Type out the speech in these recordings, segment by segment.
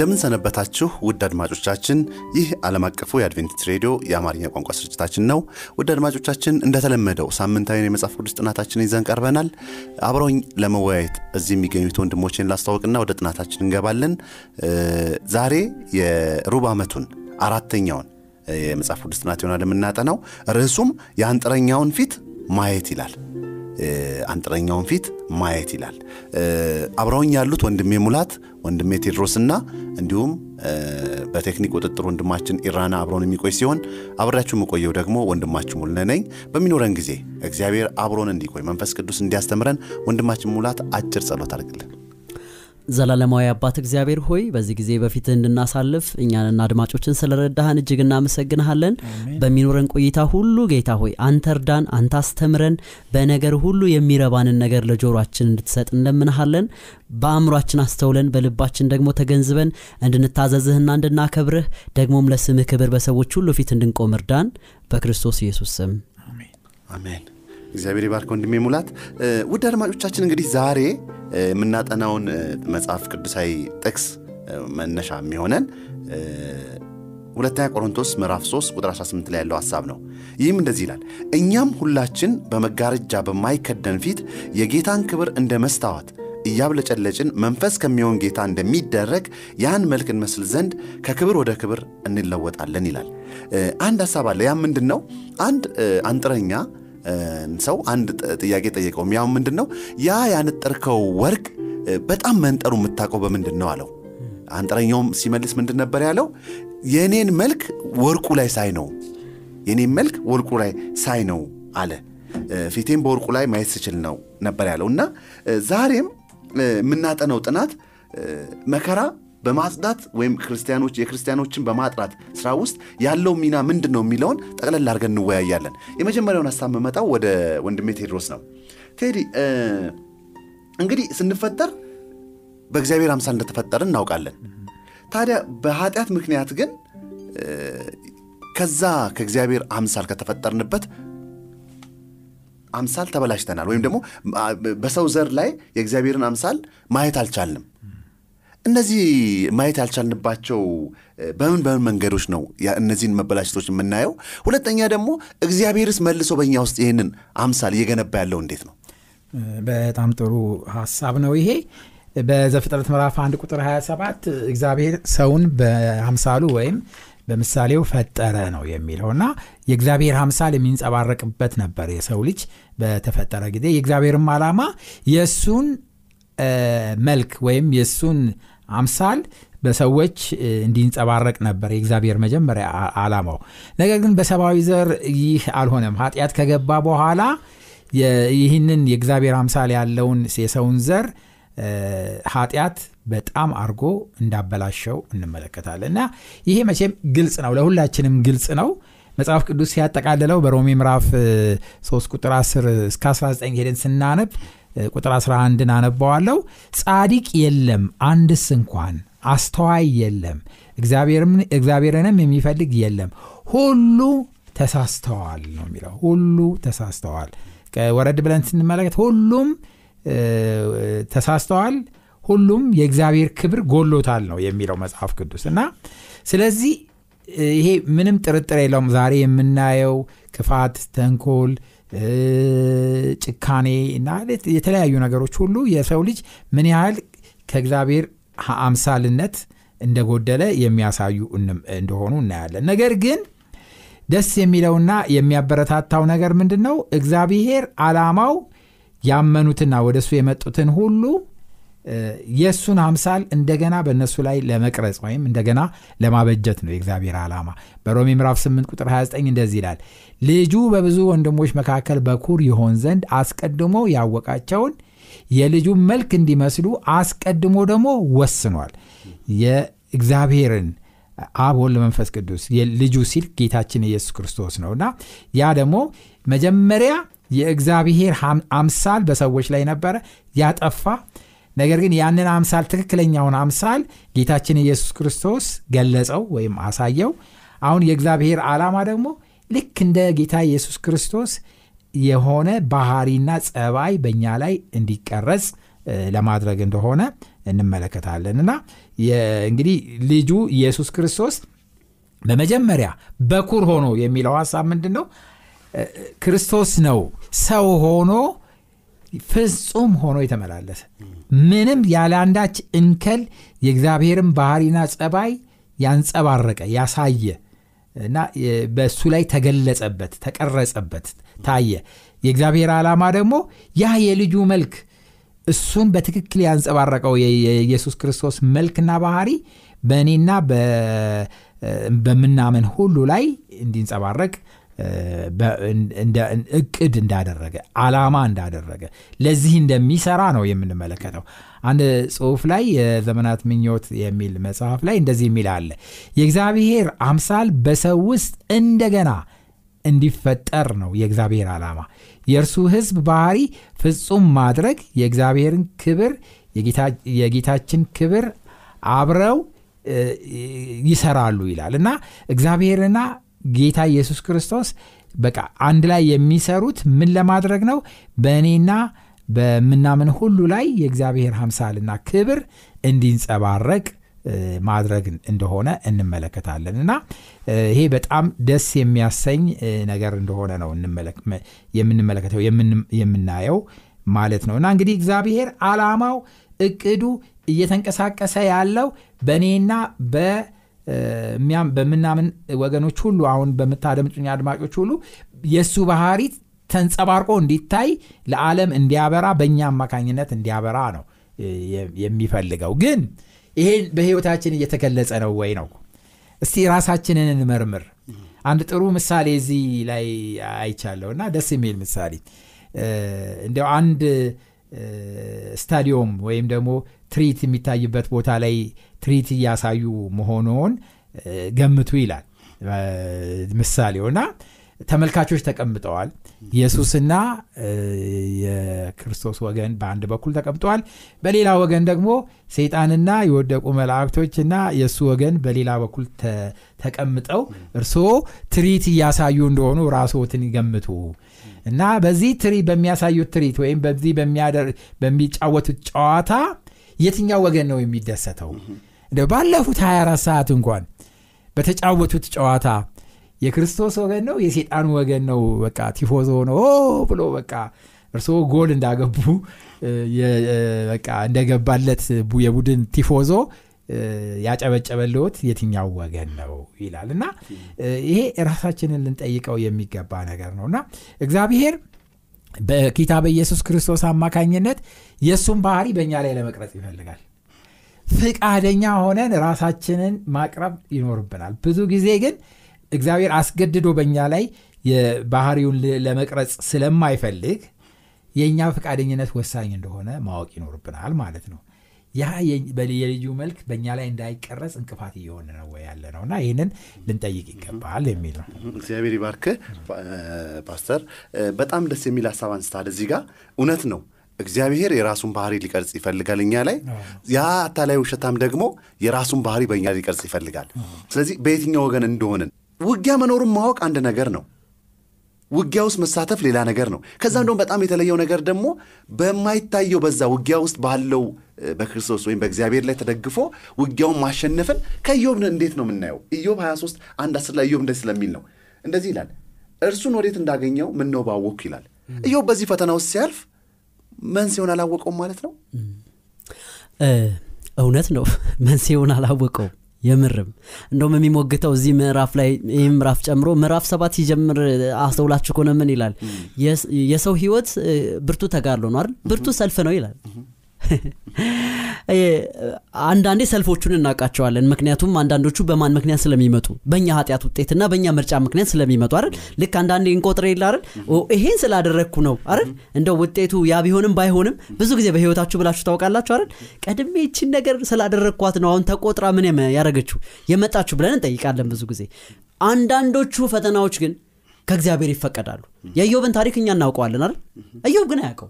እንደምን ሰነበታችሁ ውድ አድማጮቻችን። ይህ ዓለም አቀፉ የአድቬንቲስት ሬዲዮ የአማርኛ ቋንቋ ስርጭታችን ነው። ውድ አድማጮቻችን እንደተለመደው ሳምንታዊን የመጽሐፍ ቅዱስ ጥናታችን ይዘን ቀርበናል። አብረውኝ ለመወያየት እዚህ የሚገኙት ወንድሞችን ላስታወቅና ወደ ጥናታችን እንገባለን። ዛሬ የሩብ ዓመቱን አራተኛውን የመጽሐፍ ቅዱስ ጥናት ይሆናል የምናጠናው። ርዕሱም የአንጥረኛውን ፊት ማየት ይላል። አንጥረኛውን ፊት ማየት ይላል። አብረውኝ ያሉት ወንድሜ ሙላት፣ ወንድሜ ቴድሮስና እንዲሁም በቴክኒክ ቁጥጥር ወንድማችን ኢራና አብሮን የሚቆይ ሲሆን አብሬያችሁ የምቆየው ደግሞ ወንድማችን ሙልነ ነኝ። በሚኖረን ጊዜ እግዚአብሔር አብሮን እንዲቆይ መንፈስ ቅዱስ እንዲያስተምረን ወንድማችን ሙላት አጭር ጸሎት አድርግልን። ዘላለማዊ አባት እግዚአብሔር ሆይ በዚህ ጊዜ በፊትህ እንድናሳልፍ እኛንና አድማጮችን ስለረዳህን እጅግ እናመሰግንሃለን። በሚኖረን ቆይታ ሁሉ ጌታ ሆይ አንተ እርዳን፣ አንተ አስተምረን፣ በነገር ሁሉ የሚረባንን ነገር ለጆሮአችን እንድትሰጥ እንለምንሃለን። በአእምሯችን አስተውለን በልባችን ደግሞ ተገንዝበን እንድንታዘዝህና እንድናከብርህ ደግሞም ለስምህ ክብር በሰዎች ሁሉ ፊት እንድንቆም እርዳን። በክርስቶስ ኢየሱስ ስም አሜን። እግዚአብሔር ይባርክ ወንድሜ ሙላት። ውድ አድማጮቻችን እንግዲህ ዛሬ የምናጠናውን መጽሐፍ ቅዱሳዊ ጥቅስ መነሻ የሚሆነን ሁለተኛ ቆሮንቶስ ምዕራፍ 3 ቁጥር 18 ላይ ያለው ሐሳብ ነው። ይህም እንደዚህ ይላል፣ እኛም ሁላችን በመጋረጃ በማይከደን ፊት የጌታን ክብር እንደ መስታወት እያብለጨለጭን መንፈስ ከሚሆን ጌታ እንደሚደረግ ያን መልክ እንመስል ዘንድ ከክብር ወደ ክብር እንለወጣለን ይላል። አንድ ሐሳብ አለ። ያም ምንድን ነው? አንድ አንጥረኛ ሰው አንድ ጥያቄ ጠየቀውም። ያው ምንድን ነው ያ ያነጠርከው ወርቅ በጣም መንጠሩ የምታውቀው በምንድን ነው አለው። አንጥረኛውም ሲመልስ ምንድን ነበር ያለው? የእኔን መልክ ወርቁ ላይ ሳይ ነው፣ የእኔን መልክ ወርቁ ላይ ሳይ ነው አለ። ፊቴም በወርቁ ላይ ማየት ስችል ነው ነበር ያለው እና ዛሬም የምናጠነው ጥናት መከራ በማጽዳት ወይም ክርስቲያኖች የክርስቲያኖችን በማጥራት ስራ ውስጥ ያለው ሚና ምንድን ነው የሚለውን ጠቅለል አድርገን እንወያያለን። የመጀመሪያውን ሀሳብ መመጣው ወደ ወንድሜ ቴድሮስ ነው። ቴዲ እንግዲህ ስንፈጠር በእግዚአብሔር አምሳል እንደተፈጠርን እናውቃለን። ታዲያ በኃጢአት ምክንያት ግን ከዛ ከእግዚአብሔር አምሳል ከተፈጠርንበት አምሳል ተበላሽተናል፣ ወይም ደግሞ በሰው ዘር ላይ የእግዚአብሔርን አምሳል ማየት አልቻልንም። እነዚህ ማየት ያልቻልንባቸው በምን በምን መንገዶች ነው እነዚህን መበላሸቶች የምናየው? ሁለተኛ ደግሞ እግዚአብሔርስ መልሶ በእኛ ውስጥ ይህንን አምሳል እየገነባ ያለው እንዴት ነው? በጣም ጥሩ ሀሳብ ነው ይሄ። በዘፍጥረት ምዕራፍ 1 ቁጥር 27 እግዚአብሔር ሰውን በአምሳሉ ወይም በምሳሌው ፈጠረ ነው የሚለው እና የእግዚአብሔር አምሳል የሚንጸባረቅበት ነበር የሰው ልጅ በተፈጠረ ጊዜ። የእግዚአብሔርም ዓላማ የእሱን መልክ ወይም የእሱን አምሳል በሰዎች እንዲንጸባረቅ ነበር የእግዚአብሔር መጀመሪያ ዓላማው። ነገር ግን በሰብአዊ ዘር ይህ አልሆነም። ኃጢአት ከገባ በኋላ ይህንን የእግዚአብሔር አምሳል ያለውን የሰውን ዘር ኃጢአት በጣም አርጎ እንዳበላሸው እንመለከታለን እና ይሄ መቼም ግልጽ ነው፣ ለሁላችንም ግልጽ ነው። መጽሐፍ ቅዱስ ሲያጠቃልለው በሮሜ ምዕራፍ 3 ቁጥር 10 እስከ 19 ሄደን ስናነብ ቁጥር 11ን አነባዋለሁ። ጻዲቅ የለም አንድስ እንኳን፣ አስተዋይ የለም፣ እግዚአብሔርንም የሚፈልግ የለም፣ ሁሉ ተሳስተዋል ነው የሚለው። ሁሉ ተሳስተዋል። ወረድ ብለን ስንመለከት ሁሉም ተሳስተዋል፣ ሁሉም የእግዚአብሔር ክብር ጎሎታል ነው የሚለው መጽሐፍ ቅዱስ እና ስለዚህ ይሄ ምንም ጥርጥር የለውም። ዛሬ የምናየው ክፋት፣ ተንኮል ጭካኔ እና የተለያዩ ነገሮች ሁሉ የሰው ልጅ ምን ያህል ከእግዚአብሔር አምሳልነት እንደጎደለ የሚያሳዩ እንደሆኑ እናያለን። ነገር ግን ደስ የሚለውና የሚያበረታታው ነገር ምንድን ነው? እግዚአብሔር ዓላማው ያመኑትና ወደ እሱ የመጡትን ሁሉ የእሱን አምሳል እንደገና በእነሱ ላይ ለመቅረጽ ወይም እንደገና ለማበጀት ነው የእግዚአብሔር ዓላማ። በሮሜ ምዕራፍ 8 ቁጥር 29 እንደዚህ ይላል፣ ልጁ በብዙ ወንድሞች መካከል በኩር ይሆን ዘንድ አስቀድሞ ያወቃቸውን የልጁን መልክ እንዲመስሉ አስቀድሞ ደግሞ ወስኗል። የእግዚአብሔርን አብ መንፈስ ቅዱስ ልጁ ሲል ጌታችን ኢየሱስ ክርስቶስ ነው እና ያ ደግሞ መጀመሪያ የእግዚአብሔር አምሳል በሰዎች ላይ ነበረ ያጠፋ ነገር ግን ያንን አምሳል ትክክለኛውን አምሳል ጌታችን ኢየሱስ ክርስቶስ ገለጸው ወይም አሳየው። አሁን የእግዚአብሔር ዓላማ ደግሞ ልክ እንደ ጌታ ኢየሱስ ክርስቶስ የሆነ ባህሪና ጸባይ በእኛ ላይ እንዲቀረጽ ለማድረግ እንደሆነ እንመለከታለን። እና እንግዲህ ልጁ ኢየሱስ ክርስቶስ በመጀመሪያ በኩር ሆኖ የሚለው ሀሳብ ምንድን ነው ክርስቶስ ነው። ሰው ሆኖ ፍጹም ሆኖ የተመላለሰ። ምንም ያለ አንዳች እንከል የእግዚአብሔርን ባህሪና ጸባይ ያንጸባረቀ ያሳየ እና በእሱ ላይ ተገለጸበት ተቀረጸበት ታየ። የእግዚአብሔር ዓላማ ደግሞ ያ የልጁ መልክ እሱን በትክክል ያንጸባረቀው የኢየሱስ ክርስቶስ መልክና ባህሪ በእኔና በምናምን ሁሉ ላይ እንዲንጸባረቅ እቅድ እንዳደረገ አላማ እንዳደረገ ለዚህ እንደሚሰራ ነው የምንመለከተው። አንድ ጽሁፍ ላይ የዘመናት ምኞት የሚል መጽሐፍ ላይ እንደዚህ የሚል አለ። የእግዚአብሔር አምሳል በሰው ውስጥ እንደገና እንዲፈጠር ነው የእግዚአብሔር ዓላማ። የእርሱ ህዝብ ባህሪ ፍጹም ማድረግ የእግዚአብሔርን ክብር የጌታችን ክብር አብረው ይሰራሉ ይላል እና እግዚአብሔርና ጌታ ኢየሱስ ክርስቶስ በቃ አንድ ላይ የሚሰሩት ምን ለማድረግ ነው? በእኔና በምናምን ሁሉ ላይ የእግዚአብሔር ሀምሳልና ክብር እንዲንጸባረቅ ማድረግ እንደሆነ እንመለከታለን። እና ይሄ በጣም ደስ የሚያሰኝ ነገር እንደሆነ ነው የምንመለከተው የምናየው ማለት ነው። እና እንግዲህ እግዚአብሔር አላማው እቅዱ እየተንቀሳቀሰ ያለው በእኔና በምናምን ወገኖች ሁሉ አሁን በምታደምጡኝ አድማጮች ሁሉ የእሱ ባህሪ ተንጸባርቆ እንዲታይ ለዓለም እንዲያበራ በእኛ አማካኝነት እንዲያበራ ነው የሚፈልገው። ግን ይሄ በህይወታችን እየተገለጸ ነው ወይ ነው? እስቲ ራሳችንን እንመርምር። አንድ ጥሩ ምሳሌ እዚህ ላይ አይቻለሁ እና ደስ የሚል ምሳሌ። እንዲያው አንድ ስታዲዮም ወይም ደግሞ ትሪት የሚታይበት ቦታ ላይ ትሪት እያሳዩ መሆኑን ገምቱ ይላል። ምሳሌውና ተመልካቾች ተቀምጠዋል። ኢየሱስና የክርስቶስ ወገን በአንድ በኩል ተቀምጠዋል። በሌላ ወገን ደግሞ ሰይጣንና የወደቁ መላእክቶችና የእሱ ወገን በሌላ በኩል ተቀምጠው እርስዎ ትርኢት እያሳዩ እንደሆኑ ራስዎትን ይገምቱ እና በዚህ ትሪ በሚያሳዩት ትርኢት ወይም በዚህ በሚጫወቱት ጨዋታ የትኛው ወገን ነው የሚደሰተው ባለፉት 24 ሰዓት እንኳን በተጫወቱት ጨዋታ የክርስቶስ ወገን ነው የሴጣን ወገን ነው በቃ ቲፎዞ ነው ብሎ በቃ እርስዎ ጎል እንዳገቡ በቃ እንደገባለት የቡድን ቲፎዞ ያጨበጨበልዎት የትኛው ወገን ነው ይላል። እና ይሄ ራሳችንን ልንጠይቀው የሚገባ ነገር ነው። እና እግዚአብሔር በጌታ በኢየሱስ ክርስቶስ አማካኝነት የእሱን ባህሪ በእኛ ላይ ለመቅረጽ ይፈልጋል ፍቃደኛ ሆነን ራሳችንን ማቅረብ ይኖርብናል። ብዙ ጊዜ ግን እግዚአብሔር አስገድዶ በእኛ ላይ ባህሪውን ለመቅረጽ ስለማይፈልግ የእኛ ፈቃደኝነት ወሳኝ እንደሆነ ማወቅ ይኖርብናል ማለት ነው። ያ የልጁ መልክ በእኛ ላይ እንዳይቀረጽ እንቅፋት እየሆነ ነው ያለ ነው እና ይህንን ልንጠይቅ ይገባል የሚል ነው። እግዚአብሔር ይባርክ ፓስተር በጣም ደስ የሚል ሀሳብ አንስታል እዚህ ጋር። እውነት ነው እግዚአብሔር የራሱን ባህሪ ሊቀርጽ ይፈልጋል እኛ ላይ። ያ አታላይ ውሸታም ደግሞ የራሱን ባህሪ በእኛ ሊቀርጽ ይፈልጋል። ስለዚህ በየትኛው ወገን እንደሆንን ውጊያ መኖሩን ማወቅ አንድ ነገር ነው። ውጊያ ውስጥ መሳተፍ ሌላ ነገር ነው። ከዛም ደግሞ በጣም የተለየው ነገር ደግሞ በማይታየው በዛ ውጊያ ውስጥ ባለው በክርስቶስ ወይም በእግዚአብሔር ላይ ተደግፎ ውጊያውን ማሸነፍን ከኢዮብ እንዴት ነው የምናየው? ኢዮብ 23 አንድ አስር ላይ ኢዮብ እንደዚህ ስለሚል ነው። እንደዚህ ይላል እርሱን ወዴት እንዳገኘው ምን ነው ባወቅኩ ይላል ኢዮብ በዚህ ፈተና ውስጥ ሲያልፍ መንስኤውን አላወቀውም ማለት ነው? እውነት ነው። መንስኤውን አላወቀውም። የምርም እንደውም የሚሞግተው እዚህ ምዕራፍ ላይ ይህ ምዕራፍ ጨምሮ ምዕራፍ ሰባት ሲጀምር አስተውላችሁ ከሆነ ምን ይላል? የሰው ህይወት ብርቱ ተጋድሎ ነው አይደል? ብርቱ ሰልፍ ነው ይላል አንዳንዴ ሰልፎቹን እናውቃቸዋለን። ምክንያቱም አንዳንዶቹ በማን ምክንያት ስለሚመጡ? በእኛ ኃጢአት ውጤትና በእኛ ምርጫ ምክንያት ስለሚመጡ አይደል? ልክ አንዳንዴ እንቆጥር የለ አይደል? ይሄን ስላደረግኩ ነው አይደል? እንደው ውጤቱ ያ ቢሆንም ባይሆንም ብዙ ጊዜ በህይወታችሁ ብላችሁ ታውቃላችሁ አይደል? ቀድሜ ይችን ነገር ስላደረግኳት ነው አሁን ተቆጥራ ምን ያደረገችው? የመጣችሁ ብለን እንጠይቃለን ብዙ ጊዜ። አንዳንዶቹ ፈተናዎች ግን ከእግዚአብሔር ይፈቀዳሉ። የኢዮብን ታሪክ እኛ እናውቀዋለን አይደል? ኢዮብ ግን አያውቀው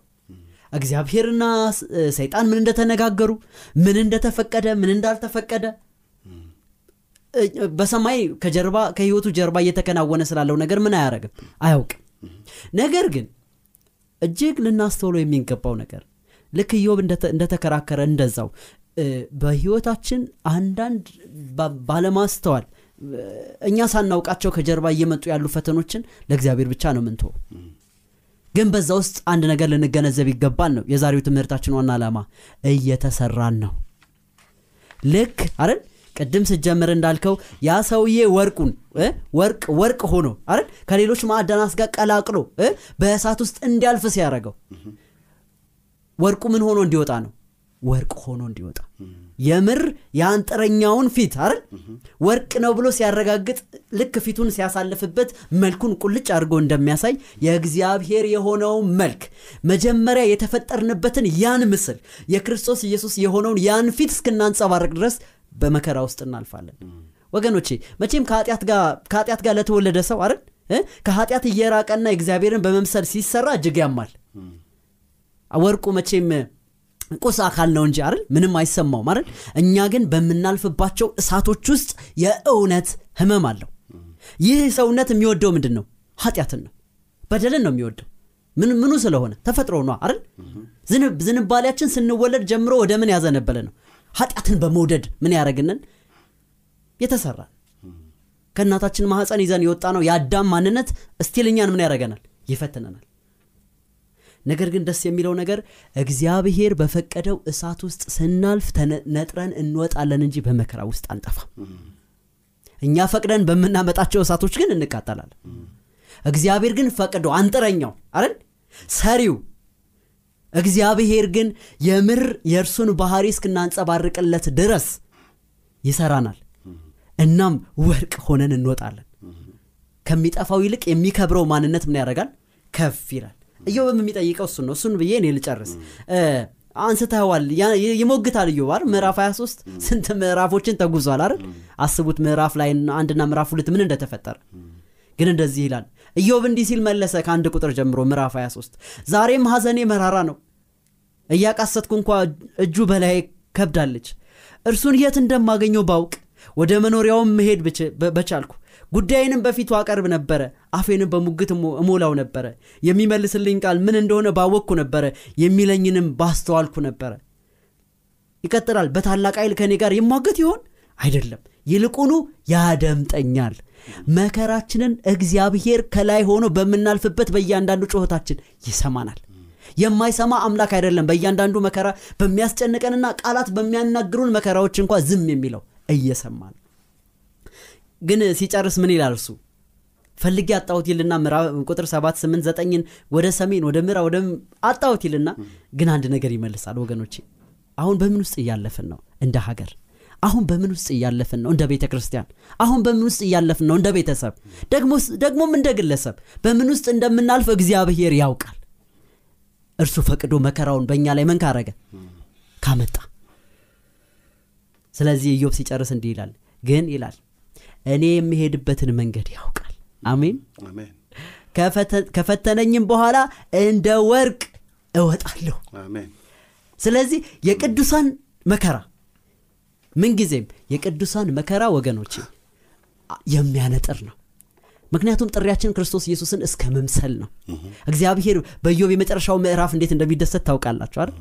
እግዚአብሔርና ሰይጣን ምን እንደተነጋገሩ ምን እንደተፈቀደ ምን እንዳልተፈቀደ? በሰማይ ከጀርባ ከህይወቱ ጀርባ እየተከናወነ ስላለው ነገር ምን አያረግም አያውቅም። ነገር ግን እጅግ ልናስተውሎ የሚገባው ነገር ልክ ኢዮብ እንደተከራከረ እንደዛው በህይወታችን አንዳንድ ባለማስተዋል እኛ ሳናውቃቸው ከጀርባ እየመጡ ያሉ ፈተኖችን ለእግዚአብሔር ብቻ ነው ምንትወው ግን በዛ ውስጥ አንድ ነገር ልንገነዘብ ይገባል ነው። የዛሬው ትምህርታችን ዋና ዓላማ እየተሰራን ነው። ልክ አይደል? ቅድም ስጀምር እንዳልከው ያ ሰውዬ ወርቁን ወርቅ ወርቅ ሆኖ አይደል? ከሌሎች ማዕደናት ጋር ቀላቅሎ በእሳት ውስጥ እንዲያልፍ ሲያደረገው ወርቁ ምን ሆኖ እንዲወጣ ነው? ወርቅ ሆኖ እንዲወጣ የምር የአንጥረኛውን ፊት አይደል? ወርቅ ነው ብሎ ሲያረጋግጥ ልክ ፊቱን ሲያሳልፍበት መልኩን ቁልጭ አድርጎ እንደሚያሳይ የእግዚአብሔር የሆነው መልክ። መጀመሪያ የተፈጠርንበትን ያን ምስል የክርስቶስ ኢየሱስ የሆነውን ያን ፊት እስክናንጸባረቅ ድረስ በመከራ ውስጥ እናልፋለን። ወገኖቼ መቼም ከኃጢአት ጋር ለተወለደ ሰው አይደል? ከኃጢአት እየራቀና እግዚአብሔርን በመምሰል ሲሰራ እጅግ ያማል። ወርቁ መቼም ቁስ አካል ነው እንጂ አይደል? ምንም አይሰማውም አይደል? እኛ ግን በምናልፍባቸው እሳቶች ውስጥ የእውነት ህመም አለው። ይህ ሰውነት የሚወደው ምንድን ነው ኃጢአትን ነው። በደልን ነው የሚወደው። ምን ምኑ ስለሆነ? ተፈጥሮ ነው አይደል? ዝንባሌያችን ስንወለድ ጀምሮ ወደ ምን ያዘነበለ ነው? ኃጢአትን በመውደድ ምን ያደረግንን የተሰራን ከእናታችን ማህፀን ይዘን የወጣ ነው የአዳም ማንነት እስቲልኛን ምን ያደረገናል ይፈትነናል ነገር ግን ደስ የሚለው ነገር እግዚአብሔር በፈቀደው እሳት ውስጥ ስናልፍ ነጥረን እንወጣለን እንጂ በመከራ ውስጥ አንጠፋም። እኛ ፈቅደን በምናመጣቸው እሳቶች ግን እንቃጠላለን። እግዚአብሔር ግን ፈቅዶ አንጥረኛው አይደል? ሰሪው እግዚአብሔር ግን የምር የእርሱን ባህሪ እስክናንጸባርቅለት ድረስ ይሰራናል። እናም ወርቅ ሆነን እንወጣለን። ከሚጠፋው ይልቅ የሚከብረው ማንነት ምን ያደርጋል? ከፍ ይላል እዮብም የሚጠይቀው እሱን ነው። እሱን ብዬ እኔ ልጨርስ። አንስተዋል ይሞግታል እዮብ ምዕራፍ 23 ስንት ምዕራፎችን ተጉዟል አይደል? አስቡት ምዕራፍ ላይ አንድና ምዕራፍ ሁለት ምን እንደተፈጠረ። ግን እንደዚህ ይላል። ኢዮብ እንዲህ ሲል መለሰ ከአንድ ቁጥር ጀምሮ ምዕራፍ 23 ዛሬም ሐዘኔ መራራ ነው። እያቃሰትኩ እንኳ እጁ በላይ ከብዳለች። እርሱን የት እንደማገኘው ባውቅ ወደ መኖሪያውም መሄድ በቻልኩ ጉዳይንም በፊቱ አቀርብ ነበረ አፌንም በሙግት እሞላው ነበረ። የሚመልስልኝ ቃል ምን እንደሆነ ባወቅኩ ነበረ የሚለኝንም ባስተዋልኩ ነበረ። ይቀጥላል በታላቅ ኃይል ከእኔ ጋር ይሟገት ይሆን? አይደለም ይልቁኑ ያደምጠኛል። መከራችንን እግዚአብሔር ከላይ ሆኖ በምናልፍበት በእያንዳንዱ ጩኸታችን ይሰማናል። የማይሰማ አምላክ አይደለም በእያንዳንዱ መከራ በሚያስጨንቀንና ቃላት በሚያናግሩን መከራዎች እንኳ ዝም የሚለው እየሰማ ግን ሲጨርስ ምን ይላል እርሱ? ፈልጌ አጣሁት ይልና ቁጥር 7 8 9 ወደ ሰሜን ወደ ምራ ወደ አጣሁት ይልና ግን አንድ ነገር ይመልሳል ወገኖቼ። አሁን በምን ውስጥ እያለፍን ነው? እንደ ሀገር። አሁን በምን ውስጥ እያለፍን ነው? እንደ ቤተ ክርስቲያን አሁን በምን ውስጥ እያለፍን ነው? እንደ ቤተሰብ። ደግሞም እንደ ግለሰብ። በምን ውስጥ እንደምናልፍ እግዚአብሔር ያውቃል። እርሱ ፈቅዶ መከራውን በእኛ ላይ ምን ካረገ? ካመጣ። ስለዚህ ኢዮብ ሲጨርስ እንዲህ ይላል ግን ይላል እኔ የሚሄድበትን መንገድ ያውቃል። አሜን? ከፈተነኝም በኋላ እንደ ወርቅ እወጣለሁ። ስለዚህ የቅዱሳን መከራ ምንጊዜም የቅዱሳን መከራ ወገኖች የሚያነጥር ነው። ምክንያቱም ጥሪያችን ክርስቶስ ኢየሱስን እስከ መምሰል ነው። እግዚአብሔር በዮብ የመጨረሻው ምዕራፍ እንዴት እንደሚደሰት ታውቃላችሁ አይደል?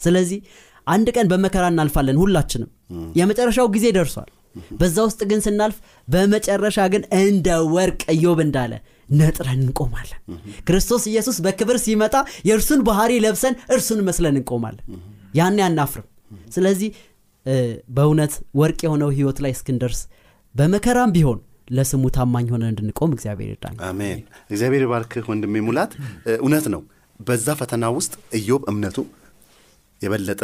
ስለዚህ አንድ ቀን በመከራ እናልፋለን ሁላችንም። የመጨረሻው ጊዜ ደርሷል በዛ ውስጥ ግን ስናልፍ በመጨረሻ ግን እንደ ወርቅ ኢዮብ እንዳለ ነጥረን እንቆማለን። ክርስቶስ ኢየሱስ በክብር ሲመጣ የእርሱን ባህሪ ለብሰን እርሱን መስለን እንቆማለን። ያን አናፍርም። ስለዚህ በእውነት ወርቅ የሆነው ህይወት ላይ እስክንደርስ በመከራም ቢሆን ለስሙ ታማኝ ሆነ እንድንቆም እግዚአብሔር ይርዳል አሜን። እግዚአብሔር ባርክህ ወንድሜ ሙላት። እውነት ነው። በዛ ፈተና ውስጥ ኢዮብ እምነቱ የበለጠ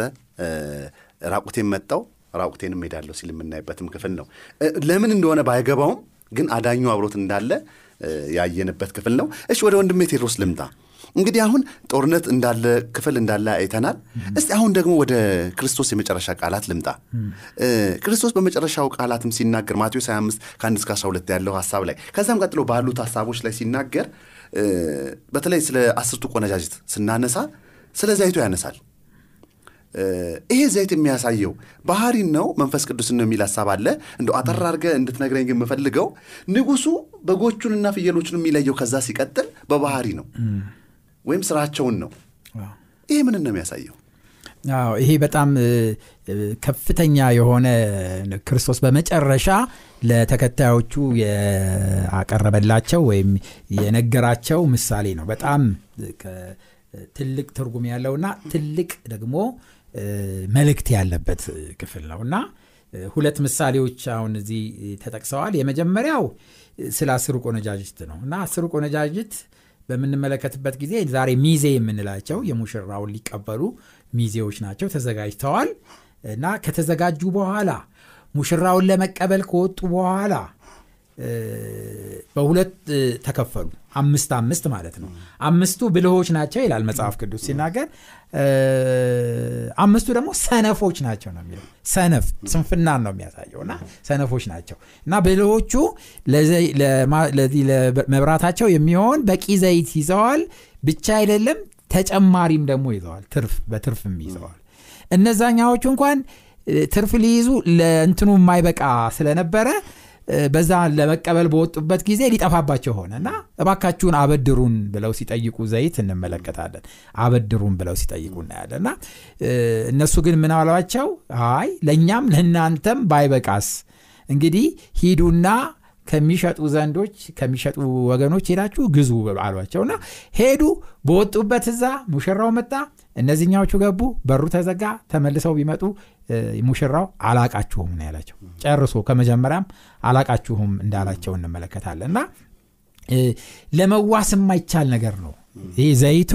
ራቁቴን መጣው ራቁቴንም ሄዳለሁ ሲል የምናይበትም ክፍል ነው። ለምን እንደሆነ ባይገባውም ግን አዳኙ አብሮት እንዳለ ያየንበት ክፍል ነው። እሺ ወደ ወንድሜ ቴዎድሮስ ልምጣ። እንግዲህ አሁን ጦርነት እንዳለ ክፍል እንዳለ አይተናል። እስቲ አሁን ደግሞ ወደ ክርስቶስ የመጨረሻ ቃላት ልምጣ። ክርስቶስ በመጨረሻው ቃላትም ሲናገር ማቴዎስ 25 ከ1 እስከ 12 ያለው ሀሳብ ላይ ከዛም ቀጥሎ ባሉት ሀሳቦች ላይ ሲናገር በተለይ ስለ አስርቱ ቆነጃጅት ስናነሳ ስለ ዘይቱ ያነሳል። ይሄ ዘይት የሚያሳየው ባህሪን ነው መንፈስ ቅዱስን ነው የሚል ሀሳብ አለ። እንደው አጠር አድርገህ እንድትነግረኝ ግን የምፈልገው ንጉሱ በጎቹንና ፍየሎቹን የሚለየው ከዛ ሲቀጥል በባህሪ ነው ወይም ስራቸውን ነው። ይሄ ምን ነው የሚያሳየው? አዎ ይሄ በጣም ከፍተኛ የሆነ ክርስቶስ በመጨረሻ ለተከታዮቹ ያቀረበላቸው ወይም የነገራቸው ምሳሌ ነው። በጣም ትልቅ ትርጉም ያለውና ትልቅ ደግሞ መልእክት ያለበት ክፍል ነው እና ሁለት ምሳሌዎች አሁን እዚህ ተጠቅሰዋል። የመጀመሪያው ስለ አስሩ ቆነጃጅት ነው እና አስሩ ቆነጃጅት በምንመለከትበት ጊዜ ዛሬ ሚዜ የምንላቸው የሙሽራውን ሊቀበሉ ሚዜዎች ናቸው። ተዘጋጅተዋል እና ከተዘጋጁ በኋላ ሙሽራውን ለመቀበል ከወጡ በኋላ በሁለት ተከፈሉ። አምስት አምስት ማለት ነው። አምስቱ ብልሆች ናቸው ይላል መጽሐፍ ቅዱስ ሲናገር፣ አምስቱ ደግሞ ሰነፎች ናቸው ነው የሚለው። ሰነፍ ስንፍናን ነው የሚያሳየው እና ሰነፎች ናቸው እና ብልሆቹ ለዚህ ለመብራታቸው የሚሆን በቂ ዘይት ይዘዋል። ብቻ አይደለም ተጨማሪም ደግሞ ይዘዋል። ትርፍ በትርፍም ይዘዋል። እነዛኛዎቹ እንኳን ትርፍ ሊይዙ ለእንትኑ የማይበቃ ስለነበረ በዛ ለመቀበል በወጡበት ጊዜ ሊጠፋባቸው ሆነ እና እባካችሁን አበድሩን ብለው ሲጠይቁ ዘይት እንመለከታለን። አበድሩን ብለው ሲጠይቁ እናያለን እና እነሱ ግን ምን አሏቸው? አይ ለእኛም ለእናንተም ባይበቃስ እንግዲህ ሂዱና ከሚሸጡ ዘንዶች ከሚሸጡ ወገኖች ሄዳችሁ ግዙ አሏቸውና ሄዱ። በወጡበት እዛ ሙሽራው መጣ። እነዚህኛዎቹ ገቡ። በሩ ተዘጋ። ተመልሰው ቢመጡ ሙሽራው አላቃችሁም ነው ያላቸው። ጨርሶ ከመጀመሪያም አላቃችሁም እንዳላቸው እንመለከታለን እና ለመዋስ የማይቻል ነገር ነው ይህ ዘይቱ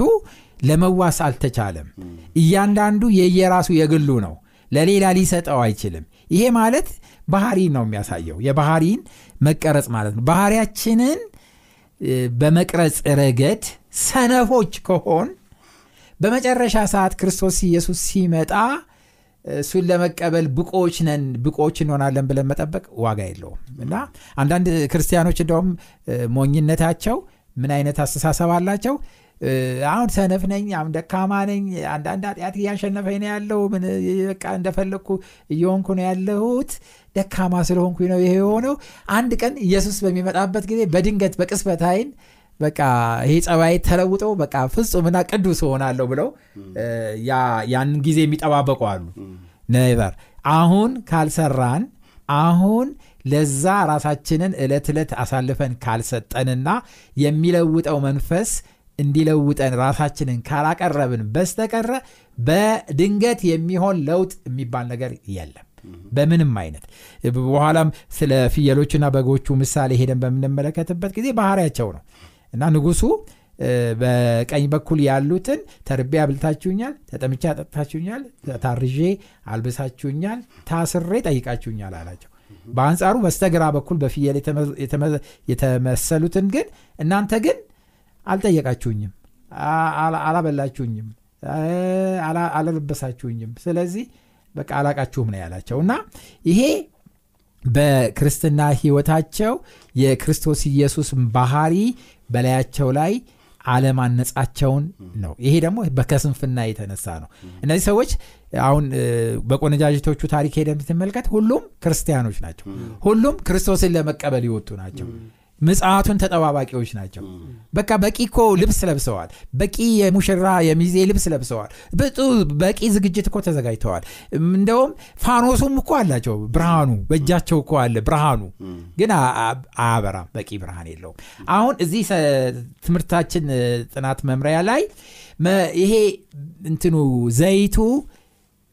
ለመዋስ አልተቻለም። እያንዳንዱ የየራሱ የግሉ ነው። ለሌላ ሊሰጠው አይችልም። ይሄ ማለት ባህሪን ነው የሚያሳየው የባህሪን መቀረጽ ማለት ነው። ባህሪያችንን በመቅረጽ ረገድ ሰነፎች ከሆን በመጨረሻ ሰዓት ክርስቶስ ኢየሱስ ሲመጣ እሱን ለመቀበል ብቆች ነን ብቆች እንሆናለን ብለን መጠበቅ ዋጋ የለውም። እና አንዳንድ ክርስቲያኖች እንደውም ሞኝነታቸው ምን አይነት አስተሳሰብ አላቸው? አሁን ሰነፍ ነኝ አሁን ደካማ ነኝ አንዳንድ ኃጢአት እያሸነፈኝ ነው ያለው በቃ እንደፈለግኩ እየሆንኩ ነው ያለሁት ደካማ ስለሆንኩ ነው ይሄ የሆነው። አንድ ቀን ኢየሱስ በሚመጣበት ጊዜ በድንገት በቅስበት አይን በቃ ይሄ ጸባይ ተለውጦ በቃ ፍጹምና ቅዱስ ሆናለሁ ብለው ያንን ጊዜ የሚጠባበቁ አሉ። ነበር አሁን ካልሰራን አሁን ለዛ ራሳችንን ዕለት ዕለት አሳልፈን ካልሰጠንና የሚለውጠው መንፈስ እንዲለውጠን ራሳችንን ካላቀረብን በስተቀረ በድንገት የሚሆን ለውጥ የሚባል ነገር የለም። በምንም አይነት። በኋላም ስለ ፍየሎችና በጎቹ ምሳሌ ሄደን በምንመለከትበት ጊዜ ባህሪያቸው ነው እና ንጉሱ በቀኝ በኩል ያሉትን ተርቤ አብልታችሁኛል ተጠምቼ አጠጥታችሁኛል ታርዤ አልብሳችሁኛል ታስሬ ጠይቃችሁኛል አላቸው። በአንጻሩ በስተግራ በኩል በፍየል የተመሰሉትን ግን እናንተ ግን አልጠየቃችሁኝም አላበላችሁኝም አላለበሳችሁኝም ስለዚህ በቃ አላቃችሁም ነው ያላቸው። እና ይሄ በክርስትና ህይወታቸው የክርስቶስ ኢየሱስ ባህሪ በላያቸው ላይ አለማነጻቸውን ነው። ይሄ ደግሞ በከስንፍና የተነሳ ነው። እነዚህ ሰዎች አሁን በቆነጃጅቶቹ ታሪክ ሄደ ብትመልከት ሁሉም ክርስቲያኖች ናቸው። ሁሉም ክርስቶስን ለመቀበል ይወጡ ናቸው ምጽአቱን ተጠባባቂዎች ናቸው። በቃ በቂ እኮ ልብስ ለብሰዋል። በቂ የሙሽራ የሚዜ ልብስ ለብሰዋል። በቂ ዝግጅት እኮ ተዘጋጅተዋል። እንደውም ፋኖሱም እኮ አላቸው። ብርሃኑ በእጃቸው እኮ አለ። ብርሃኑ ግን አያበራም። በቂ ብርሃን የለውም። አሁን እዚህ ትምህርታችን ጥናት መምሪያ ላይ ይሄ እንትኑ ዘይቱ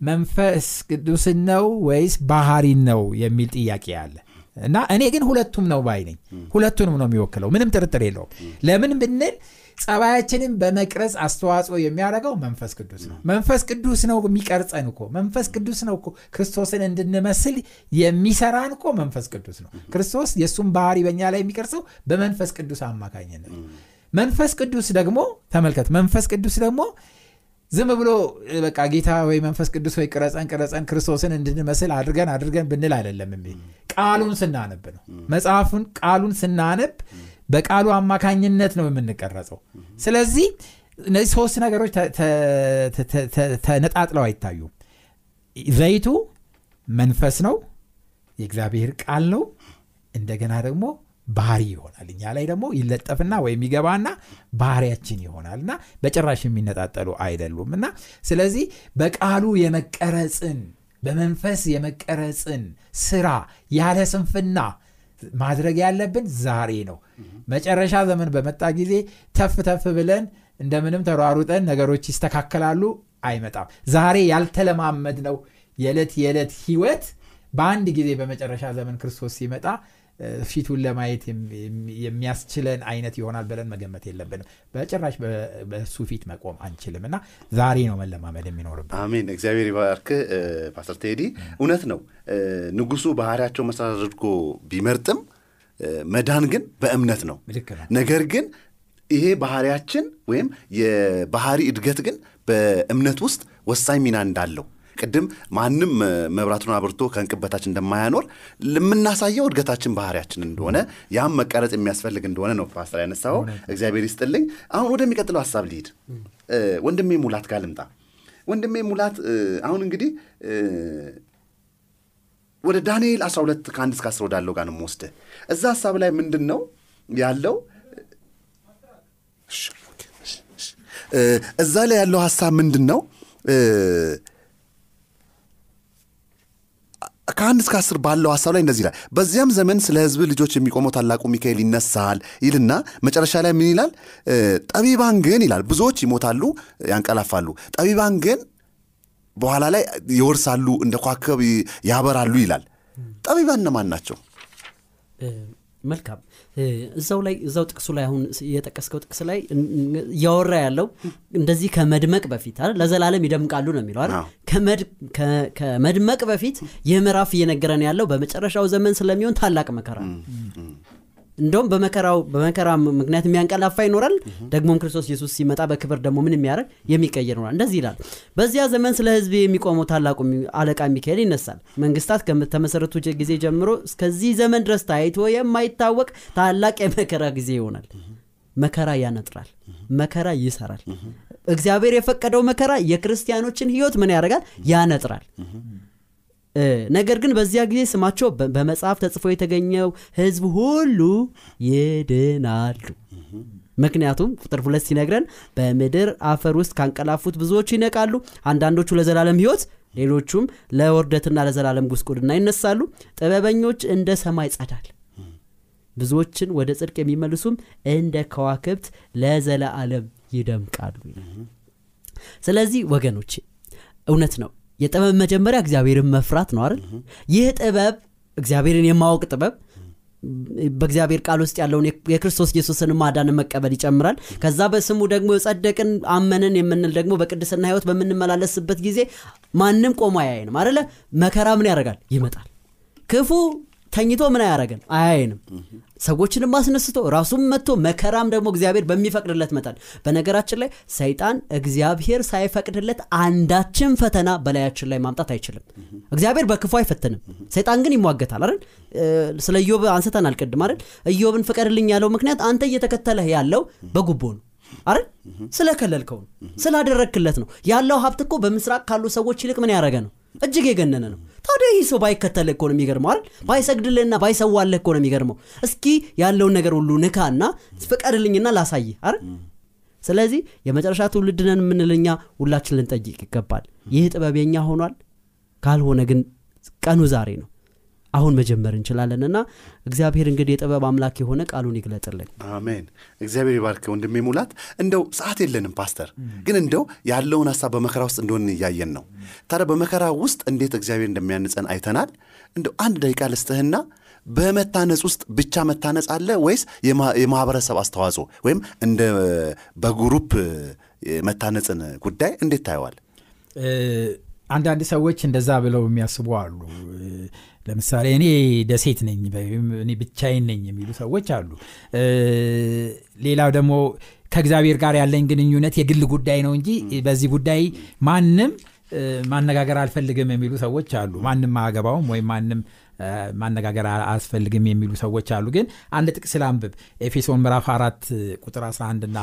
መንፈስ ቅዱስን ነው ወይስ ባህሪን ነው የሚል ጥያቄ አለ እና እኔ ግን ሁለቱም ነው ባይ ነኝ። ሁለቱንም ነው የሚወክለው። ምንም ጥርጥር የለውም። ለምን ብንል ጸባያችንን በመቅረጽ አስተዋጽኦ የሚያደርገው መንፈስ ቅዱስ ነው። መንፈስ ቅዱስ ነው የሚቀርጸን እኮ። መንፈስ ቅዱስ ነው እኮ ክርስቶስን እንድንመስል የሚሰራን እኮ መንፈስ ቅዱስ ነው። ክርስቶስ የእሱም ባህሪ በእኛ ላይ የሚቀርጸው በመንፈስ ቅዱስ አማካኝነት መንፈስ ቅዱስ ደግሞ ተመልከት። መንፈስ ቅዱስ ደግሞ ዝም ብሎ በቃ ጌታ ወይ መንፈስ ቅዱስ ወይ ቅረጸን ቅረጸን ክርስቶስን እንድንመስል አድርገን አድርገን ብንል አይደለም የሚል ቃሉን ስናነብ ነው። መጽሐፉን ቃሉን ስናነብ በቃሉ አማካኝነት ነው የምንቀረጸው። ስለዚህ እነዚህ ሶስት ነገሮች ተነጣጥለው አይታዩም። ዘይቱ መንፈስ ነው የእግዚአብሔር ቃል ነው እንደገና ደግሞ ባህሪ ይሆናል። እኛ ላይ ደግሞ ይለጠፍና ወይም ይገባና ባህሪያችን ይሆናል እና በጭራሽ የሚነጣጠሉ አይደሉም እና ስለዚህ በቃሉ የመቀረጽን በመንፈስ የመቀረጽን ስራ ያለ ስንፍና ማድረግ ያለብን ዛሬ ነው። መጨረሻ ዘመን በመጣ ጊዜ ተፍ ተፍ ብለን እንደምንም ተሯሩጠን ነገሮች ይስተካከላሉ አይመጣም። ዛሬ ያልተለማመድ ነው የዕለት የዕለት ህይወት በአንድ ጊዜ በመጨረሻ ዘመን ክርስቶስ ሲመጣ ፊቱን ለማየት የሚያስችለን አይነት ይሆናል ብለን መገመት የለብንም። በጭራሽ በእሱ ፊት መቆም አንችልም እና ዛሬ ነው መለማመድ የሚኖርብን። አሜን። እግዚአብሔር ይባርክ ፓስተር ቴዲ እውነት ነው። ንጉሱ ባህሪያቸው መሰረት አድርጎ ቢመርጥም መዳን ግን በእምነት ነው። ነገር ግን ይሄ ባህሪያችን ወይም የባህሪ እድገት ግን በእምነት ውስጥ ወሳኝ ሚና እንዳለው ቅድም ማንም መብራቱን አብርቶ ከእንቅብ በታች እንደማያኖር የምናሳየው እድገታችን ባህሪያችን እንደሆነ ያም መቀረጽ የሚያስፈልግ እንደሆነ ነው ፓስተር ያነሳው እግዚአብሔር ይስጥልኝ። አሁን ወደሚቀጥለው ሀሳብ ልሂድ። ወንድሜ ሙላት ጋር ልምጣ። ወንድሜ ሙላት አሁን እንግዲህ ወደ ዳንኤል 12 ከአንድ እስከ 10 ወዳለው ጋር ነው የምወስድህ። እዛ ሀሳብ ላይ ምንድን ነው ያለው እዛ ላይ ያለው ሀሳብ ምንድን ነው ከአንድ እስከ አስር ባለው ሀሳብ ላይ እንደዚህ ይላል። በዚያም ዘመን ስለ ህዝብ ልጆች የሚቆመው ታላቁ ሚካኤል ይነሳል ይልና መጨረሻ ላይ ምን ይላል? ጠቢባን ግን ይላል። ብዙዎች ይሞታሉ ያንቀላፋሉ። ጠቢባን ግን በኋላ ላይ ይወርሳሉ እንደ ኳከብ ያበራሉ ይላል። ጠቢባን እነማን ናቸው መልካም። እዛው ላይ እዛው ጥቅሱ ላይ አሁን የጠቀስከው ጥቅስ ላይ እያወራ ያለው እንደዚህ ከመድመቅ በፊት አይደል? ለዘላለም ይደምቃሉ ነው የሚለው ከመድመቅ በፊት ይህ ምዕራፍ እየነገረን ያለው በመጨረሻው ዘመን ስለሚሆን ታላቅ መከራ እንደውም በመከራው በመከራ ምክንያት የሚያንቀላፋ ይኖራል። ደግሞም ክርስቶስ ኢየሱስ ሲመጣ በክብር ደግሞ ምን የሚያደርግ የሚቀየር ይኖራል። እንደዚህ ይላል። በዚያ ዘመን ስለ ህዝብ የሚቆመው ታላቁ አለቃ ሚካኤል ይነሳል። መንግስታት ከተመሰረቱ ጊዜ ጀምሮ እስከዚህ ዘመን ድረስ ታይቶ የማይታወቅ ታላቅ የመከራ ጊዜ ይሆናል። መከራ ያነጥራል። መከራ ይሰራል። እግዚአብሔር የፈቀደው መከራ የክርስቲያኖችን ህይወት ምን ያደርጋል? ያነጥራል ነገር ግን በዚያ ጊዜ ስማቸው በመጽሐፍ ተጽፎ የተገኘው ህዝብ ሁሉ ይድናሉ። ምክንያቱም ቁጥር ሁለት ሲነግረን በምድር አፈር ውስጥ ካንቀላፉት ብዙዎቹ ይነቃሉ አንዳንዶቹ ለዘላለም ህይወት ሌሎቹም ለውርደትና ለዘላለም ጉስቁልና ይነሳሉ። ጥበበኞች እንደ ሰማይ ጸዳል። ብዙዎችን ወደ ጽድቅ የሚመልሱም እንደ ከዋክብት ለዘላለም ይደምቃሉ ስለዚህ ወገኖች እውነት ነው የጥበብ መጀመሪያ እግዚአብሔርን መፍራት ነው አይደል? ይህ ጥበብ እግዚአብሔርን የማወቅ ጥበብ በእግዚአብሔር ቃል ውስጥ ያለውን የክርስቶስ ኢየሱስን ማዳን መቀበል ይጨምራል። ከዛ በስሙ ደግሞ የጸደቅን አመንን የምንል ደግሞ በቅድስና ህይወት በምንመላለስበት ጊዜ ማንም ቆሞ አያየንም አደለ መከራ ምን ያደርጋል? ይመጣል። ክፉ ተኝቶ ምን አያረገን አያየንም ሰዎችንም አስነስቶ ራሱም መጥቶ መከራም ደግሞ እግዚአብሔር በሚፈቅድለት መጠን። በነገራችን ላይ ሰይጣን እግዚአብሔር ሳይፈቅድለት አንዳችን ፈተና በላያችን ላይ ማምጣት አይችልም። እግዚአብሔር በክፉ አይፈትንም። ሰይጣን ግን ይሟገታል አይደል? ስለ ኢዮብ አንስተን አልቅድም አይደል? ኢዮብን ፍቀድልኝ ያለው ምክንያት አንተ እየተከተለህ ያለው በጉቦ ነው አይደል? ስለከለልከው ነው ስላደረግክለት ነው። ያለው ሀብት እኮ በምስራቅ ካሉ ሰዎች ይልቅ ምን ያደረገ ነው? እጅግ የገነነ ነው ታዲያ ይህ ሰው ባይከተልህ እኮ ነው የሚገርመው አይደል? ባይሰግድልህና ባይሰዋልህ እኮ ነው የሚገርመው። እስኪ ያለውን ነገር ሁሉ ንካና ፍቀድልኝና ላሳይ አይደል? ስለዚህ የመጨረሻ ትውልድነን የምንልኛ ሁላችን ልንጠይቅ ይገባል። ይህ ጥበብ የኛ ሆኗል ካልሆነ ግን ቀኑ ዛሬ ነው አሁን መጀመር እንችላለን። እና እግዚአብሔር እንግዲህ የጥበብ አምላክ የሆነ ቃሉን ይግለጥልን። አሜን። እግዚአብሔር ይባርክ ወንድሜ ሙላት። እንደው ሰዓት የለንም ፓስተር ግን እንደው ያለውን ሀሳብ በመከራ ውስጥ እንደሆን እያየን ነው። ታዲያ በመከራ ውስጥ እንዴት እግዚአብሔር እንደሚያንጸን አይተናል? እንደው አንድ ደቂቃ ልስጥህና በመታነጽ ውስጥ ብቻ መታነጽ አለ ወይስ የማህበረሰብ አስተዋጽኦ ወይም እንደ በግሩፕ መታነጽን ጉዳይ እንዴት ታየዋል? አንዳንድ ሰዎች እንደዛ ብለው የሚያስቡ አሉ። ለምሳሌ እኔ ደሴት ነኝ እኔ ብቻዬን ነኝ የሚሉ ሰዎች አሉ። ሌላው ደግሞ ከእግዚአብሔር ጋር ያለኝ ግንኙነት የግል ጉዳይ ነው እንጂ በዚህ ጉዳይ ማንም ማነጋገር አልፈልግም የሚሉ ሰዎች አሉ። ማንም አያገባውም ወይም ማንም ማነጋገር አያስፈልግም የሚሉ ሰዎች አሉ። ግን አንድ ጥቅስ ላንብብ። ኤፌሶን ምዕራፍ 4 ቁጥር 11 እና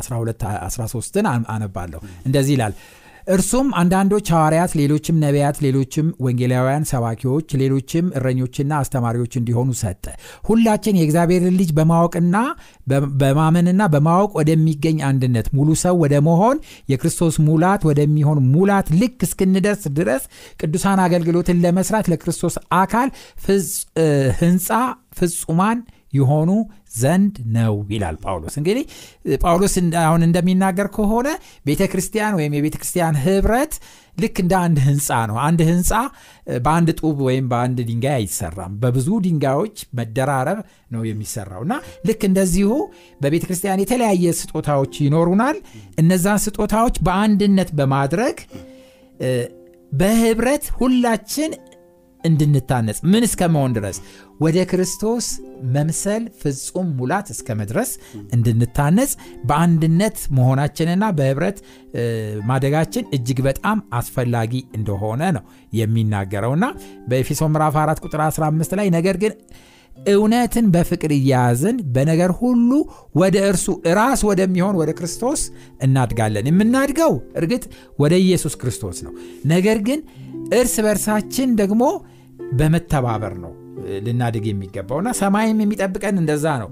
12 13ን አነባለሁ። እንደዚህ ይላል እርሱም አንዳንዶች ሐዋርያት፣ ሌሎችም ነቢያት፣ ሌሎችም ወንጌላውያን ሰባኪዎች፣ ሌሎችም እረኞችና አስተማሪዎች እንዲሆኑ ሰጠ። ሁላችን የእግዚአብሔርን ልጅ በማወቅና በማመንና በማወቅ ወደሚገኝ አንድነት ሙሉ ሰው ወደ መሆን የክርስቶስ ሙላት ወደሚሆን ሙላት ልክ እስክንደርስ ድረስ ቅዱሳን አገልግሎትን ለመስራት ለክርስቶስ አካል ህንፃ ፍጹማን የሆኑ ዘንድ ነው ይላል ጳውሎስ። እንግዲህ ጳውሎስ አሁን እንደሚናገር ከሆነ ቤተ ክርስቲያን ወይም የቤተ ክርስቲያን ህብረት ልክ እንደ አንድ ህንፃ ነው። አንድ ህንፃ በአንድ ጡብ ወይም በአንድ ድንጋይ አይሰራም። በብዙ ድንጋዮች መደራረብ ነው የሚሰራው እና ልክ እንደዚሁ በቤተ ክርስቲያን የተለያየ ስጦታዎች ይኖሩናል። እነዛን ስጦታዎች በአንድነት በማድረግ በህብረት ሁላችን እንድንታነጽ ምን እስከ መሆን ድረስ ወደ ክርስቶስ መምሰል ፍጹም ሙላት እስከ መድረስ እንድንታነጽ በአንድነት መሆናችንና በህብረት ማደጋችን እጅግ በጣም አስፈላጊ እንደሆነ ነው የሚናገረውና በኤፌሶ ምዕራፍ 4 ቁጥር 15 ላይ ነገር ግን እውነትን በፍቅር እያያዝን በነገር ሁሉ ወደ እርሱ ራስ ወደሚሆን ወደ ክርስቶስ እናድጋለን። የምናድገው እርግጥ ወደ ኢየሱስ ክርስቶስ ነው። ነገር ግን እርስ በርሳችን ደግሞ በመተባበር ነው ልናድግ የሚገባውና ሰማይም የሚጠብቀን እንደዛ ነው።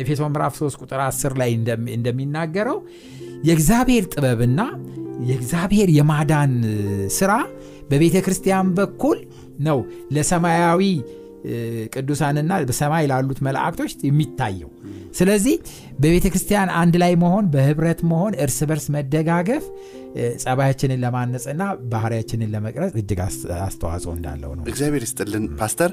ኤፌሶን ምዕራፍ 3 ቁጥር 10 ላይ እንደሚናገረው የእግዚአብሔር ጥበብና የእግዚአብሔር የማዳን ስራ በቤተ ክርስቲያን በኩል ነው ለሰማያዊ ቅዱሳንና በሰማይ ላሉት መላእክቶች የሚታየው። ስለዚህ በቤተ ክርስቲያን አንድ ላይ መሆን፣ በህብረት መሆን፣ እርስ በርስ መደጋገፍ ጸባያችንን ለማነጽና ባህሪያችንን ለመቅረጽ እጅግ አስተዋጽኦ እንዳለው ነው። እግዚአብሔር ይስጥልን ፓስተር።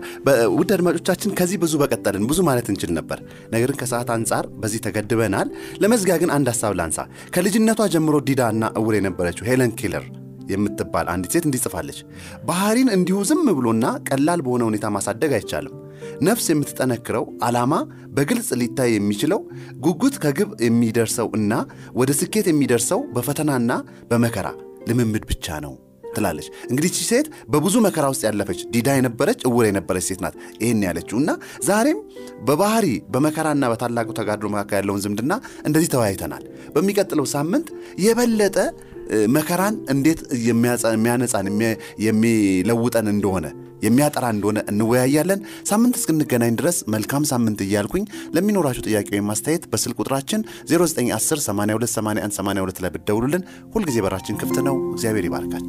ውድ አድማጮቻችን ከዚህ ብዙ በቀጠልን ብዙ ማለት እንችል ነበር፣ ነገር ግን ከሰዓት አንጻር በዚህ ተገድበናል። ለመዝጊያ ግን አንድ ሀሳብ ላንሳ። ከልጅነቷ ጀምሮ ዲዳ እና እውር የነበረችው ሄለን ኬለር የምትባል አንዲት ሴት እንዲጽፋለች ባህሪን እንዲሁ ዝም ብሎና ቀላል በሆነ ሁኔታ ማሳደግ አይቻልም። ነፍስ የምትጠነክረው ዓላማ በግልጽ ሊታይ የሚችለው ጉጉት ከግብ የሚደርሰው እና ወደ ስኬት የሚደርሰው በፈተናና በመከራ ልምምድ ብቻ ነው ትላለች። እንግዲህ ሴት በብዙ መከራ ውስጥ ያለፈች ዲዳ የነበረች እውር የነበረች ሴት ናት ይህን ያለችው እና ዛሬም በባህሪ በመከራና በታላቁ ተጋድሎ መካከል ያለውን ዝምድና እንደዚህ ተወያይተናል። በሚቀጥለው ሳምንት የበለጠ መከራን እንዴት የሚያነጻን የሚለውጠን እንደሆነ የሚያጠራ እንደሆነ እንወያያለን። ሳምንት እስክንገናኝ ድረስ መልካም ሳምንት እያልኩኝ ለሚኖራችሁ ጥያቄ ወይም ማስተያየት በስልክ ቁጥራችን 0910 828182 ላይ ብትደውሉልን ሁልጊዜ በራችን ክፍት ነው። እግዚአብሔር ይባርካል።